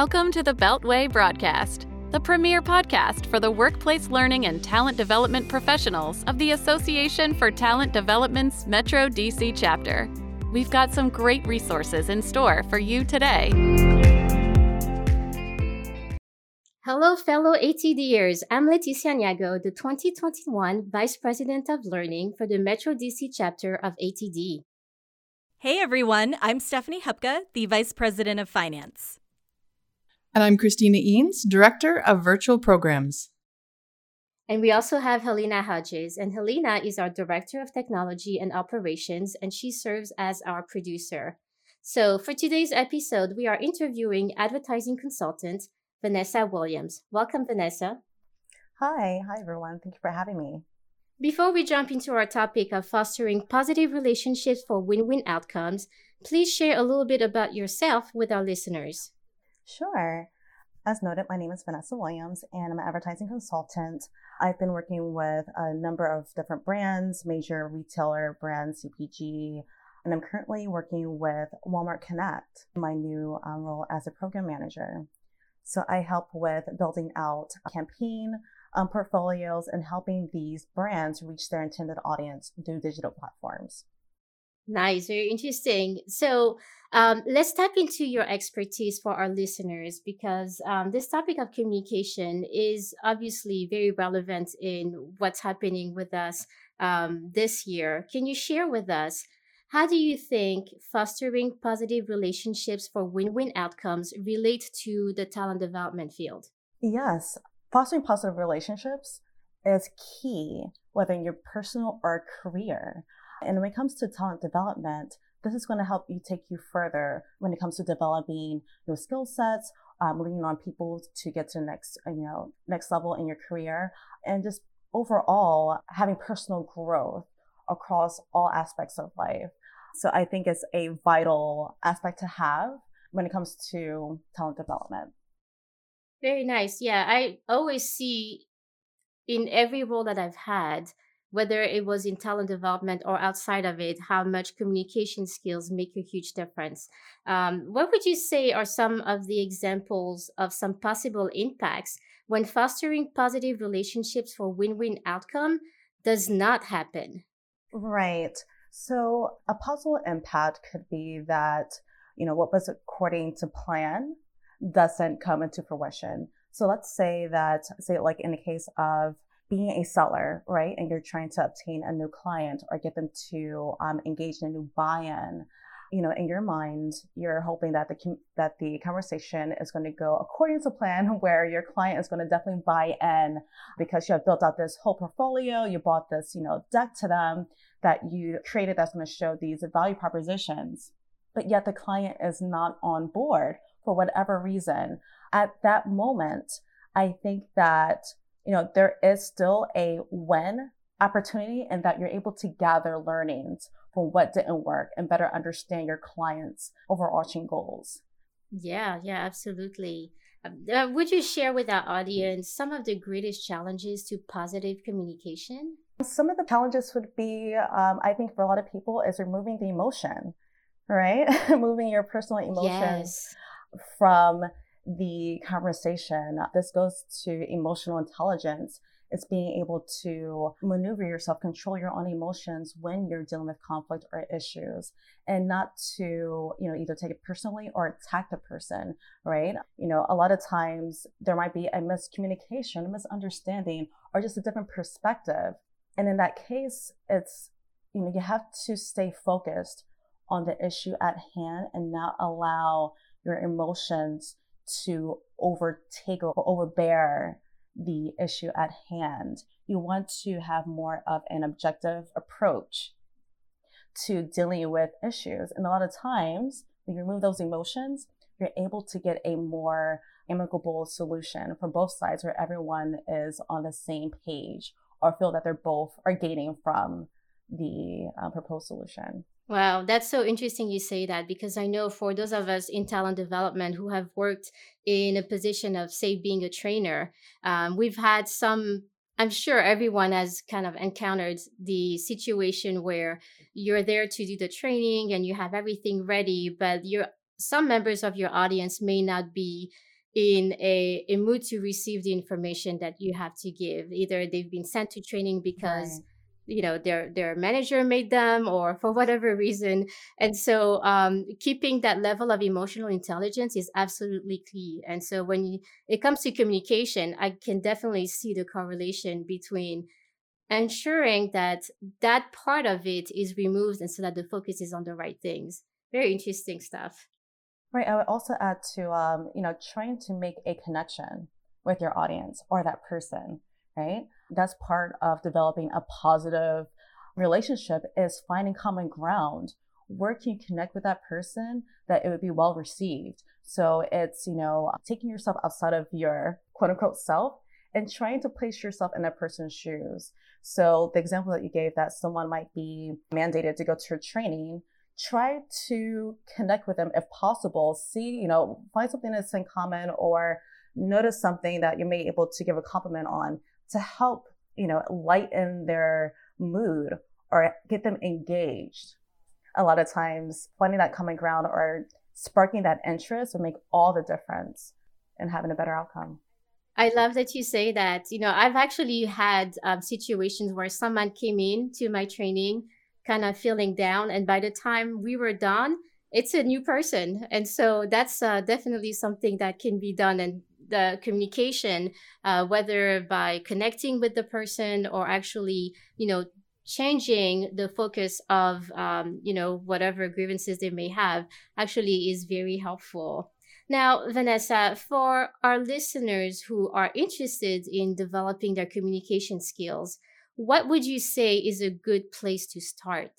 Welcome to the Beltway Broadcast, the premier podcast for the workplace learning and talent development professionals of the Association for Talent Development's Metro DC chapter. We've got some great resources in store for you today. Hello, fellow ATDers. I'm Leticia Niago, the 2021 Vice President of Learning for the Metro DC chapter of ATD. Hey everyone, I'm Stephanie Hupka, the Vice President of Finance. And I'm Christina Eanes, Director of Virtual Programs. And we also have Helena Hodges. And Helena is our Director of Technology and Operations, and she serves as our producer. So for today's episode, we are interviewing advertising consultant Vanessa Williams. Welcome, Vanessa. Hi. Hi, everyone. Thank you for having me. Before we jump into our topic of fostering positive relationships for win win outcomes, please share a little bit about yourself with our listeners. Sure. As noted, my name is Vanessa Williams and I'm an advertising consultant. I've been working with a number of different brands, major retailer brands, CPG, and I'm currently working with Walmart Connect, my new um, role as a program manager. So I help with building out campaign um, portfolios and helping these brands reach their intended audience through digital platforms. Nice, very interesting. So um, let's tap into your expertise for our listeners because um, this topic of communication is obviously very relevant in what's happening with us um, this year. Can you share with us how do you think fostering positive relationships for win win outcomes relate to the talent development field? Yes, fostering positive relationships is key, whether in your personal or career. And when it comes to talent development, this is going to help you take you further when it comes to developing your skill sets, um, leaning on people to get to the next, you know, next level in your career, and just overall having personal growth across all aspects of life. So I think it's a vital aspect to have when it comes to talent development. Very nice. Yeah, I always see in every role that I've had, whether it was in talent development or outside of it, how much communication skills make a huge difference. Um, what would you say are some of the examples of some possible impacts when fostering positive relationships for win win outcome does not happen? Right. So a possible impact could be that, you know, what was according to plan doesn't come into fruition. So let's say that, say like in the case of being a seller, right? And you're trying to obtain a new client or get them to um, engage in a new buy-in. You know, in your mind, you're hoping that the that the conversation is going to go according to plan, where your client is going to definitely buy in because you have built out this whole portfolio. You bought this, you know, deck to them that you created that's going to show these value propositions, but yet the client is not on board for whatever reason. At that moment, I think that you know, there is still a when opportunity and that you're able to gather learnings from what didn't work and better understand your clients' overarching goals. Yeah, yeah, absolutely. Um, uh, would you share with our audience some of the greatest challenges to positive communication? Some of the challenges would be, um, I think, for a lot of people, is removing the emotion, right? Moving your personal emotions yes. from the conversation. This goes to emotional intelligence. It's being able to maneuver yourself, control your own emotions when you're dealing with conflict or issues and not to, you know, either take it personally or attack the person, right? You know, a lot of times there might be a miscommunication, a misunderstanding, or just a different perspective. And in that case, it's, you know, you have to stay focused on the issue at hand and not allow your emotions to overtake or overbear the issue at hand. You want to have more of an objective approach to dealing with issues. And a lot of times, when you remove those emotions, you're able to get a more amicable solution from both sides where everyone is on the same page or feel that they're both are gaining from the uh, proposed solution. Wow, that's so interesting you say that because I know for those of us in talent development who have worked in a position of, say, being a trainer, um, we've had some, I'm sure everyone has kind of encountered the situation where you're there to do the training and you have everything ready, but you're, some members of your audience may not be in a, a mood to receive the information that you have to give. Either they've been sent to training because right you know their their manager made them or for whatever reason. And so um, keeping that level of emotional intelligence is absolutely key. And so when you, it comes to communication i can definitely see the correlation between ensuring that that part of it is removed and so that the focus is on the right things. Very interesting stuff. Right i would also add to um, you know trying to make a connection with your audience or that person right that's part of developing a positive relationship is finding common ground where can you connect with that person that it would be well received. So it's you know taking yourself outside of your quote unquote self and trying to place yourself in that person's shoes. So the example that you gave that someone might be mandated to go to a training try to connect with them if possible. See you know find something that's in common or notice something that you may be able to give a compliment on to help, you know, lighten their mood or get them engaged. A lot of times finding that common ground or sparking that interest will make all the difference in having a better outcome. I love that you say that. You know, I've actually had um, situations where someone came in to my training kind of feeling down, and by the time we were done, it's a new person. And so that's uh, definitely something that can be done. And the communication, uh, whether by connecting with the person or actually, you know, changing the focus of, um, you know, whatever grievances they may have, actually is very helpful. Now, Vanessa, for our listeners who are interested in developing their communication skills, what would you say is a good place to start?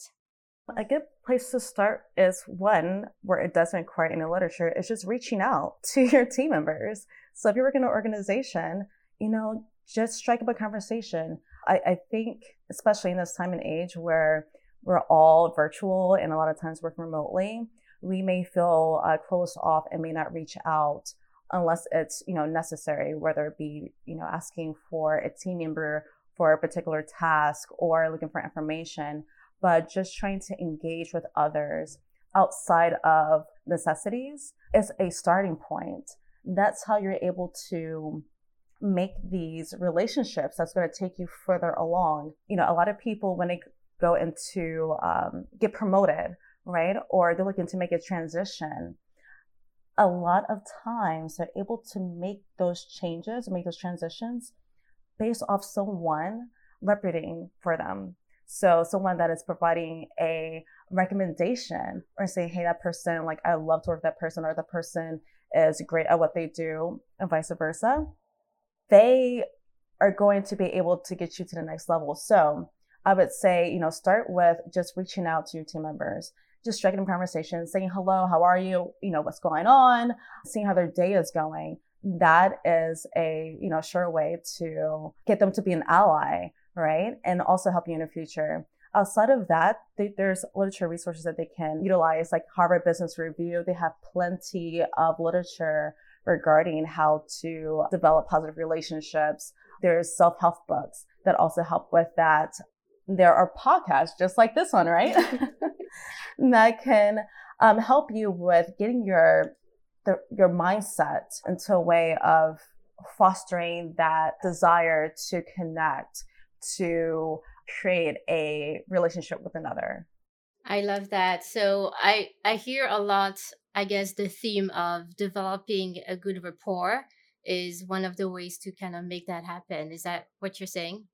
A good place to start is one where it doesn't require any literature, is just reaching out to your team members. So if you work in an organization, you know, just strike up a conversation. I, I think, especially in this time and age where we're all virtual and a lot of times work remotely, we may feel uh, closed off and may not reach out unless it's you know necessary, whether it be you know asking for a team member for a particular task or looking for information, but just trying to engage with others outside of necessities is a starting point that's how you're able to make these relationships that's going to take you further along. You know, a lot of people, when they go into um, get promoted, right, or they're looking to make a transition, a lot of times they're able to make those changes, make those transitions based off someone reputing for them. So someone that is providing a recommendation or saying, hey, that person, like I love to work with that person, or the person is great at what they do and vice versa, they are going to be able to get you to the next level. So I would say, you know, start with just reaching out to your team members, just striking up conversations, saying hello, how are you? You know, what's going on, seeing how their day is going. That is a, you know, sure way to get them to be an ally, right? And also help you in the future. Outside of that, they, there's literature resources that they can utilize, like Harvard Business Review. They have plenty of literature regarding how to develop positive relationships. There's self help books that also help with that. There are podcasts just like this one, right? that can um, help you with getting your the, your mindset into a way of fostering that desire to connect, to create a relationship with another. I love that. So I I hear a lot, I guess the theme of developing a good rapport is one of the ways to kind of make that happen. Is that what you're saying?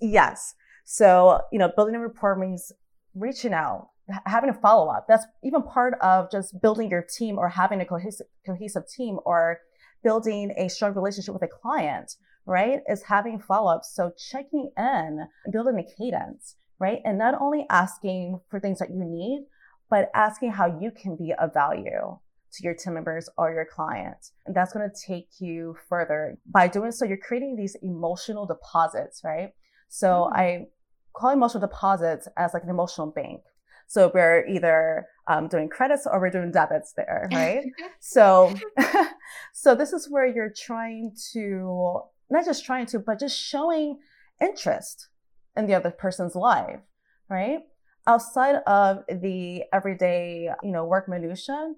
Yes. So, you know, building a rapport means reaching out, having a follow up. That's even part of just building your team or having a cohesive, cohesive team or building a strong relationship with a client right, is having follow ups. So checking in, building a cadence, right? And not only asking for things that you need, but asking how you can be of value to your team members or your clients. And that's going to take you further. By doing so, you're creating these emotional deposits, right? So mm-hmm. I call emotional deposits as like an emotional bank. So we're either um, doing credits or we're doing debits there, right? so, so this is where you're trying to not just trying to, but just showing interest in the other person's life, right? Outside of the everyday, you know, work minutia,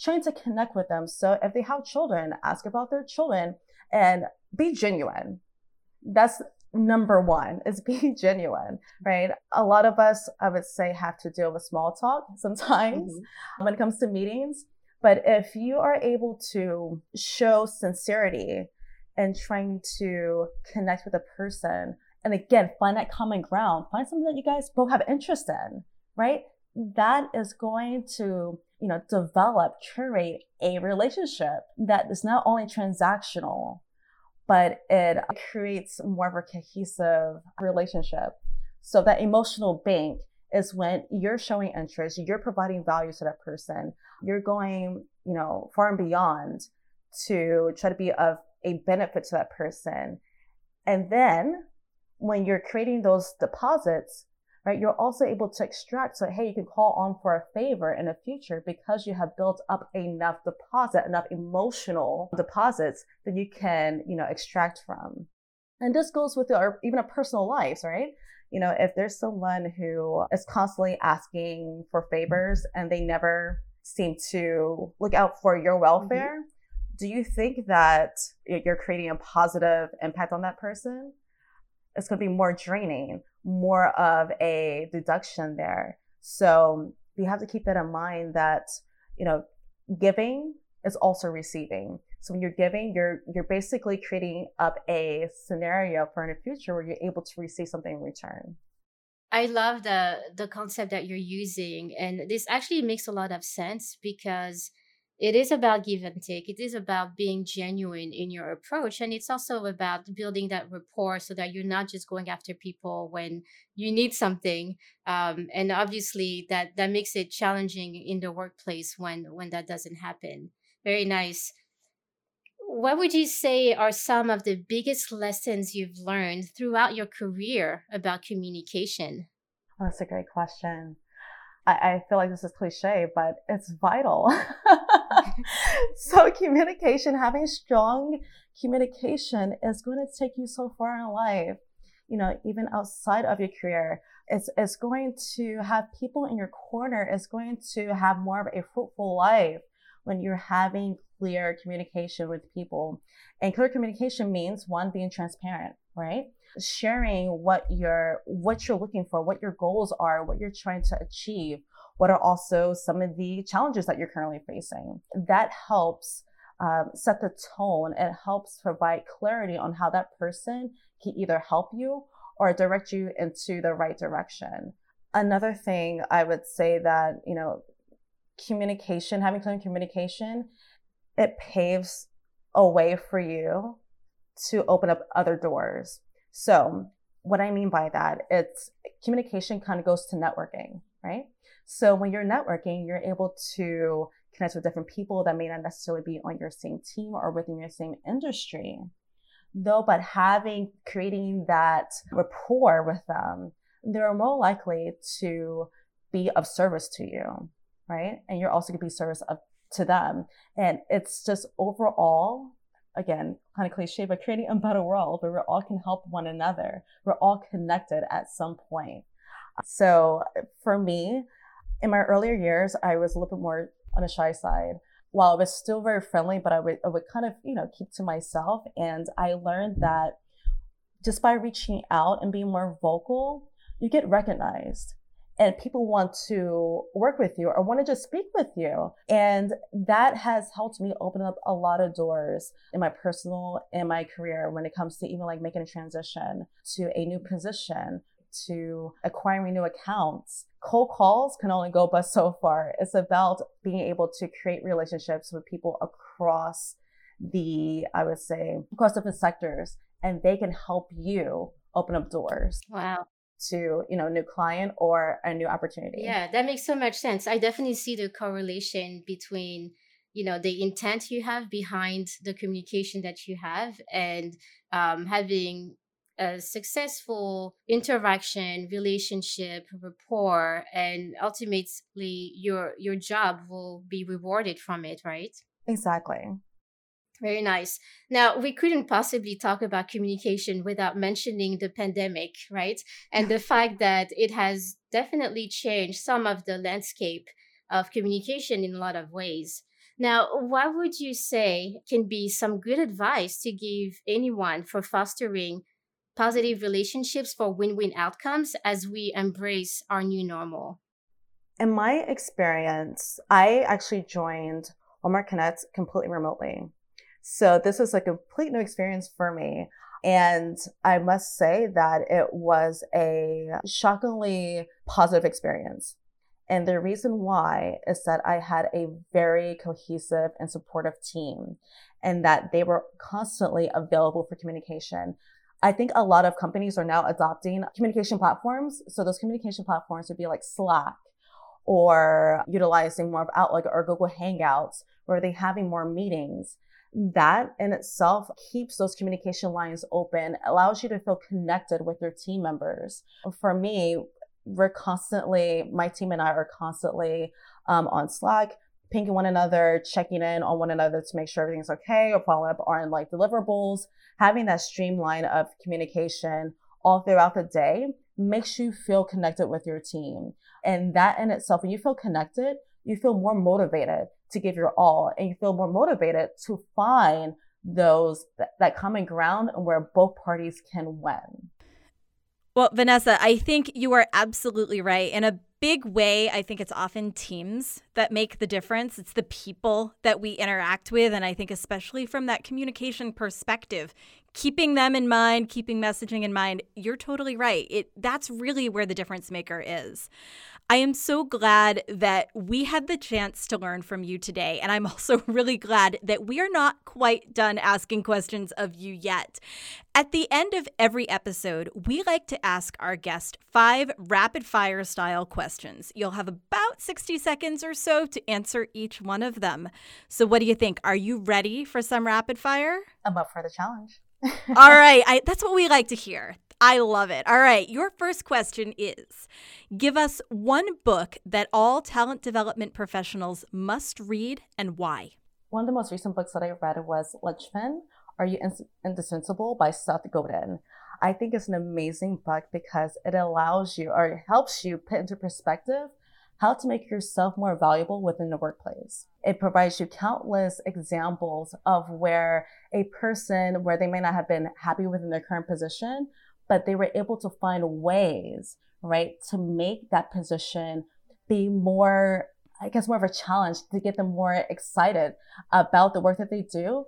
trying to connect with them. So if they have children, ask about their children and be genuine. That's number one is be genuine, right? A lot of us, I would say, have to deal with small talk sometimes mm-hmm. when it comes to meetings. But if you are able to show sincerity and trying to connect with a person, and again, find that common ground, find something that you guys both have interest in, right? That is going to, you know, develop, curate a relationship that is not only transactional, but it creates more of a cohesive relationship. So that emotional bank is when you're showing interest, you're providing value to that person, you're going, you know, far and beyond to try to be of a benefit to that person. And then when you're creating those deposits, right, you're also able to extract. So, hey, you can call on for a favor in the future because you have built up enough deposit, enough emotional deposits that you can, you know, extract from. And this goes with our even our personal lives, right? You know, if there's someone who is constantly asking for favors and they never seem to look out for your welfare, mm-hmm. Do you think that you're creating a positive impact on that person? It's going to be more draining more of a deduction there. So you have to keep that in mind that, you know, giving is also receiving. So when you're giving, you're you're basically creating up a scenario for in the future where you're able to receive something in return. I love the the concept that you're using and this actually makes a lot of sense because it is about give and take. It is about being genuine in your approach. And it's also about building that rapport so that you're not just going after people when you need something. Um, and obviously that, that makes it challenging in the workplace when, when that doesn't happen. Very nice. What would you say are some of the biggest lessons you've learned throughout your career about communication? Oh, that's a great question. I, I feel like this is cliche, but it's vital. so communication, having strong communication is going to take you so far in life. You know, even outside of your career, it's, it's going to have people in your corner. It's going to have more of a fruitful life when you're having clear communication with people. And clear communication means one, being transparent, right? Sharing what you're, what you're looking for, what your goals are, what you're trying to achieve, what are also some of the challenges that you're currently facing. That helps um, set the tone. It helps provide clarity on how that person can either help you or direct you into the right direction. Another thing I would say that, you know, communication, having clear communication, it paves a way for you to open up other doors. So, what I mean by that, it's communication kind of goes to networking, right? So when you're networking, you're able to connect with different people that may not necessarily be on your same team or within your same industry. Though, but having, creating that rapport with them, they're more likely to be of service to you, right? And you're also going to be service of, to them. And it's just overall, again, kind of cliche, but creating a better world where we all can help one another. We're all connected at some point. So for me, in my earlier years, I was a little bit more on the shy side. While I was still very friendly, but I would, I would kind of, you know, keep to myself. And I learned that just by reaching out and being more vocal, you get recognized and people want to work with you or want to just speak with you. And that has helped me open up a lot of doors in my personal and my career when it comes to even like making a transition to a new position to acquiring new accounts. Cold calls can only go but so far. It's about being able to create relationships with people across the, I would say, across different sectors, and they can help you open up doors. Wow to you know new client or a new opportunity yeah that makes so much sense i definitely see the correlation between you know the intent you have behind the communication that you have and um, having a successful interaction, relationship, rapport, and ultimately your your job will be rewarded from it, right? Exactly. Very nice. Now, we couldn't possibly talk about communication without mentioning the pandemic, right? And the fact that it has definitely changed some of the landscape of communication in a lot of ways. Now, what would you say can be some good advice to give anyone for fostering positive relationships for win win outcomes as we embrace our new normal? In my experience, I actually joined Walmart Connect completely remotely. So this was a complete new experience for me. And I must say that it was a shockingly positive experience. And the reason why is that I had a very cohesive and supportive team and that they were constantly available for communication. I think a lot of companies are now adopting communication platforms. So those communication platforms would be like Slack or utilizing more of Outlook or Google Hangouts where they're having more meetings. That in itself keeps those communication lines open, allows you to feel connected with your team members. For me, we're constantly, my team and I are constantly um, on Slack, pinging one another, checking in on one another to make sure everything's okay or following up on like deliverables. Having that streamline of communication all throughout the day makes you feel connected with your team. And that in itself, when you feel connected, you feel more motivated to give your all and you feel more motivated to find those that, that common ground and where both parties can win. Well, Vanessa, I think you are absolutely right. In a big way, I think it's often teams that make the difference. It's the people that we interact with. And I think, especially from that communication perspective, keeping them in mind, keeping messaging in mind, you're totally right. It that's really where the difference maker is. I am so glad that we had the chance to learn from you today. And I'm also really glad that we are not quite done asking questions of you yet. At the end of every episode, we like to ask our guest five rapid fire style questions. You'll have about 60 seconds or so to answer each one of them. So, what do you think? Are you ready for some rapid fire? I'm up for the challenge. All right. I, that's what we like to hear. I love it. All right. Your first question is Give us one book that all talent development professionals must read and why. One of the most recent books that I read was Linchpin Are You Indispensable by Seth Godin. I think it's an amazing book because it allows you or it helps you put into perspective how to make yourself more valuable within the workplace. It provides you countless examples of where a person, where they may not have been happy within their current position, but they were able to find ways, right, to make that position be more, I guess, more of a challenge to get them more excited about the work that they do.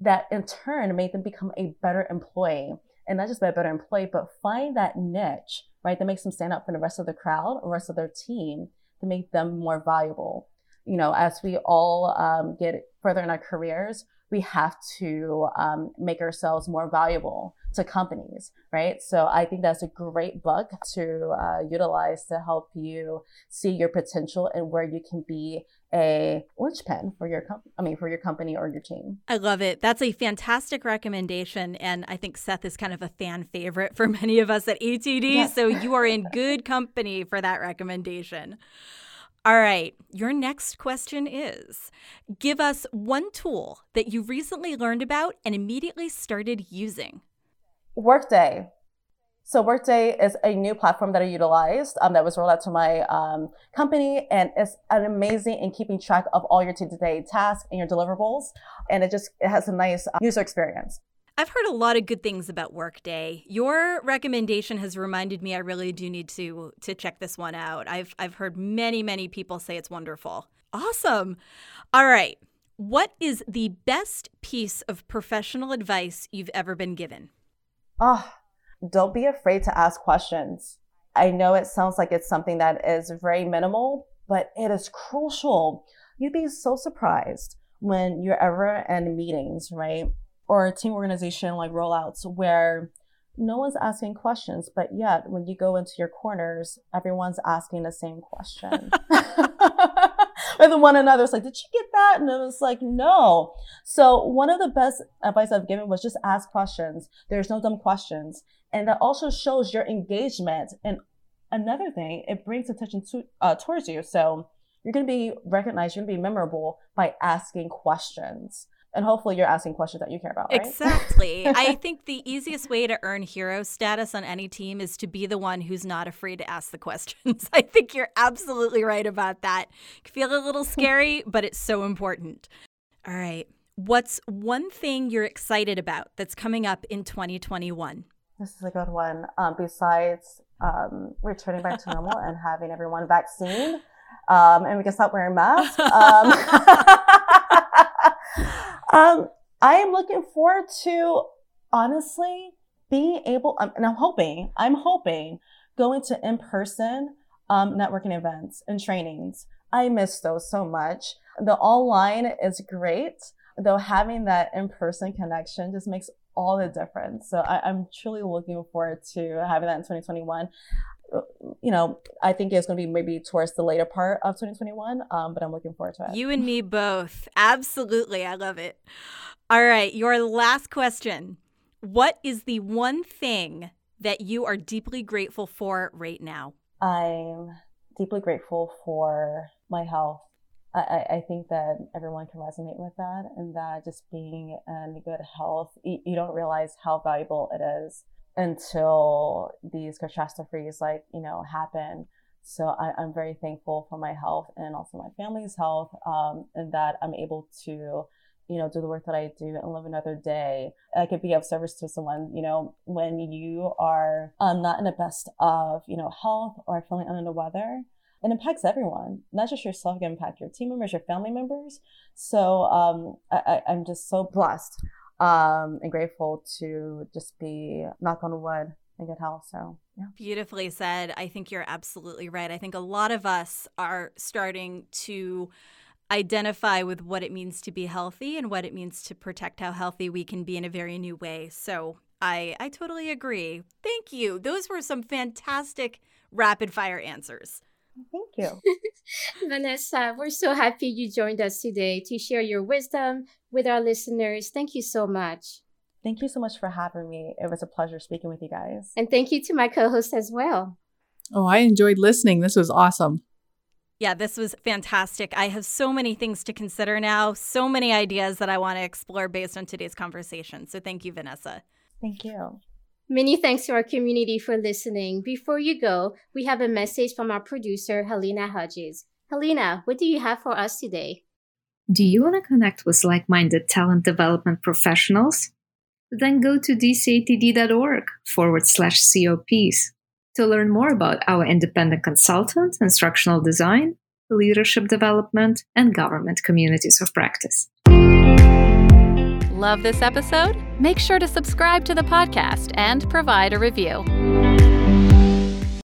That in turn made them become a better employee. And not just be a better employee, but find that niche, right, that makes them stand out from the rest of the crowd, the rest of their team to make them more valuable. You know, as we all um, get further in our careers, we have to um, make ourselves more valuable to companies, right? So I think that's a great book to uh, utilize to help you see your potential and where you can be a linchpin for your company. I mean, for your company or your team. I love it. That's a fantastic recommendation, and I think Seth is kind of a fan favorite for many of us at ATD. Yes. So you are in good company for that recommendation. All right, your next question is Give us one tool that you recently learned about and immediately started using. Workday. So Workday is a new platform that I utilized um, that was rolled out to my um, company, and it's an amazing in keeping track of all your day-to-day tasks and your deliverables, and it just it has a nice uh, user experience. I've heard a lot of good things about Workday. Your recommendation has reminded me I really do need to to check this one out. I've I've heard many many people say it's wonderful. Awesome. All right. What is the best piece of professional advice you've ever been given? Oh, don't be afraid to ask questions. I know it sounds like it's something that is very minimal, but it is crucial. You'd be so surprised when you're ever in meetings, right? or team organization like rollouts where no one's asking questions, but yet when you go into your corners, everyone's asking the same question. with one another. It's like, did you get that? And it was like, no. So one of the best advice I've given was just ask questions. There's no dumb questions. And that also shows your engagement. And another thing, it brings attention to, uh, towards you. So you're going to be recognized, you're going to be memorable by asking questions and hopefully you're asking questions that you care about, right? Exactly. I think the easiest way to earn hero status on any team is to be the one who's not afraid to ask the questions. I think you're absolutely right about that. Feel a little scary, but it's so important. All right. What's one thing you're excited about that's coming up in 2021? This is a good one. Um, besides um, returning back to normal and having everyone vaccinated, um, and we can stop wearing masks. Um, um, I am looking forward to honestly being able, um, and I'm hoping, I'm hoping going to in person networking events and trainings. I miss those so much. The online is great, though having that in person connection just makes all the difference. So I, am truly looking forward to having that in 2021. You know, I think it's going to be maybe towards the later part of 2021, um, but I'm looking forward to it. You and me both. Absolutely. I love it. All right. Your last question What is the one thing that you are deeply grateful for right now? I'm deeply grateful for my health. I, I think that everyone can resonate with that, and that just being in good health, you, you don't realize how valuable it is until these catastrophes, like you know, happen. So I, am very thankful for my health and also my family's health, um, and that I'm able to you know, do the work that I do and live another day. I could be of service to someone, you know, when you are um, not in the best of, you know, health or feeling under the weather. It impacts everyone, not just yourself, it can impact your team members, your family members. So um, I, I'm just so blessed um, and grateful to just be, knock on wood, in good health. So, yeah. Beautifully said. I think you're absolutely right. I think a lot of us are starting to identify with what it means to be healthy and what it means to protect how healthy we can be in a very new way. So I I totally agree. Thank you. Those were some fantastic rapid fire answers. Thank you. Vanessa, we're so happy you joined us today to share your wisdom with our listeners. Thank you so much. Thank you so much for having me. It was a pleasure speaking with you guys. And thank you to my co host as well. Oh, I enjoyed listening. This was awesome. Yeah, this was fantastic. I have so many things to consider now, so many ideas that I want to explore based on today's conversation. So thank you, Vanessa. Thank you. Many thanks to our community for listening. Before you go, we have a message from our producer, Helena Hodges. Helena, what do you have for us today? Do you want to connect with like minded talent development professionals? Then go to dcatd.org forward slash COPs to learn more about our independent consultant, instructional design, leadership development, and government communities of practice. Love this episode? Make sure to subscribe to the podcast and provide a review.